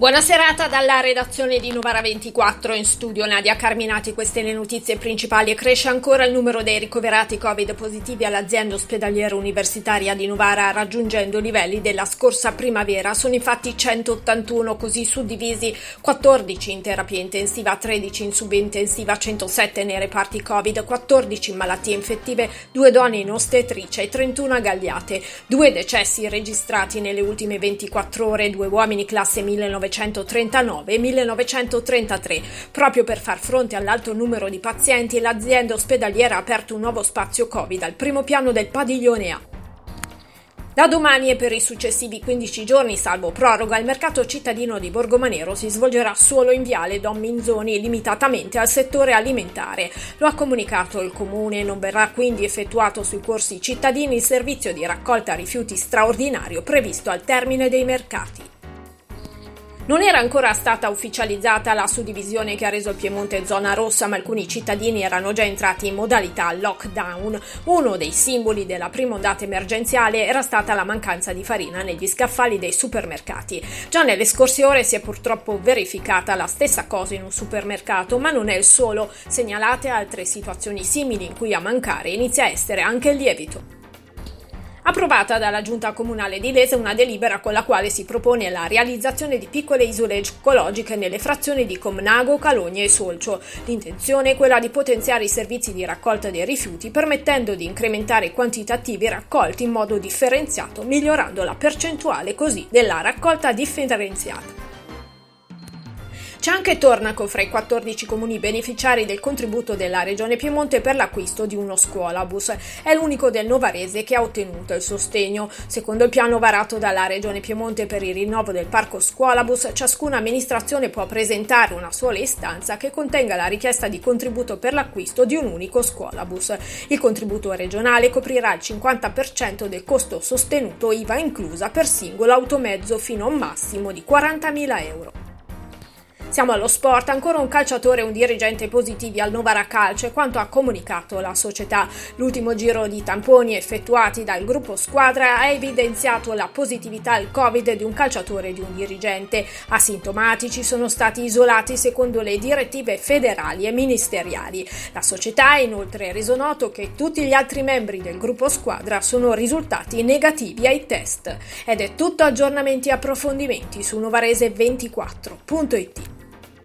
Buona serata dalla redazione di Novara 24 in studio Nadia Carminati, queste le notizie principali. Cresce ancora il numero dei ricoverati Covid positivi all'azienda ospedaliera universitaria di Novara raggiungendo i livelli della scorsa primavera. Sono infatti 181 così suddivisi, 14 in terapia intensiva, 13 in subintensiva, 107 nei reparti Covid, 14 in malattie infettive, 2 donne in ostetricia e 31 a Gagliate. Due decessi registrati nelle ultime 24 ore, due uomini classe 1900 1939 e 1933. Proprio per far fronte all'alto numero di pazienti, l'azienda ospedaliera ha aperto un nuovo spazio Covid al primo piano del padiglione A. Da domani e per i successivi 15 giorni, salvo proroga, il mercato cittadino di Borgomanero si svolgerà solo in viale Don Minzoni, limitatamente al settore alimentare. Lo ha comunicato il comune, non verrà quindi effettuato sui corsi cittadini il servizio di raccolta rifiuti straordinario previsto al termine dei mercati. Non era ancora stata ufficializzata la suddivisione che ha reso il Piemonte zona rossa, ma alcuni cittadini erano già entrati in modalità lockdown. Uno dei simboli della prima ondata emergenziale era stata la mancanza di farina negli scaffali dei supermercati. Già nelle scorse ore si è purtroppo verificata la stessa cosa in un supermercato, ma non è il solo. Segnalate altre situazioni simili in cui a mancare inizia a essere anche il lievito. Approvata dalla Giunta Comunale di Lese una delibera con la quale si propone la realizzazione di piccole isole ecologiche nelle frazioni di Comnago, Calogne e Solcio. L'intenzione è quella di potenziare i servizi di raccolta dei rifiuti permettendo di incrementare i quantitativi raccolti in modo differenziato, migliorando la percentuale così della raccolta differenziata. C'è anche Tornaco fra i 14 comuni beneficiari del contributo della Regione Piemonte per l'acquisto di uno scuolabus. È l'unico del Novarese che ha ottenuto il sostegno. Secondo il piano varato dalla Regione Piemonte per il rinnovo del parco scuolabus, ciascuna amministrazione può presentare una sola istanza che contenga la richiesta di contributo per l'acquisto di un unico scuolabus. Il contributo regionale coprirà il 50% del costo sostenuto IVA inclusa per singolo automezzo fino a un massimo di 40.000 euro. Siamo allo sport, ancora un calciatore e un dirigente positivi al Novara Calcio e quanto ha comunicato la società. L'ultimo giro di tamponi effettuati dal gruppo squadra ha evidenziato la positività al Covid di un calciatore e di un dirigente. Asintomatici sono stati isolati secondo le direttive federali e ministeriali. La società ha inoltre reso noto che tutti gli altri membri del gruppo squadra sono risultati negativi ai test. Ed è tutto aggiornamenti e approfondimenti su novarese24.it.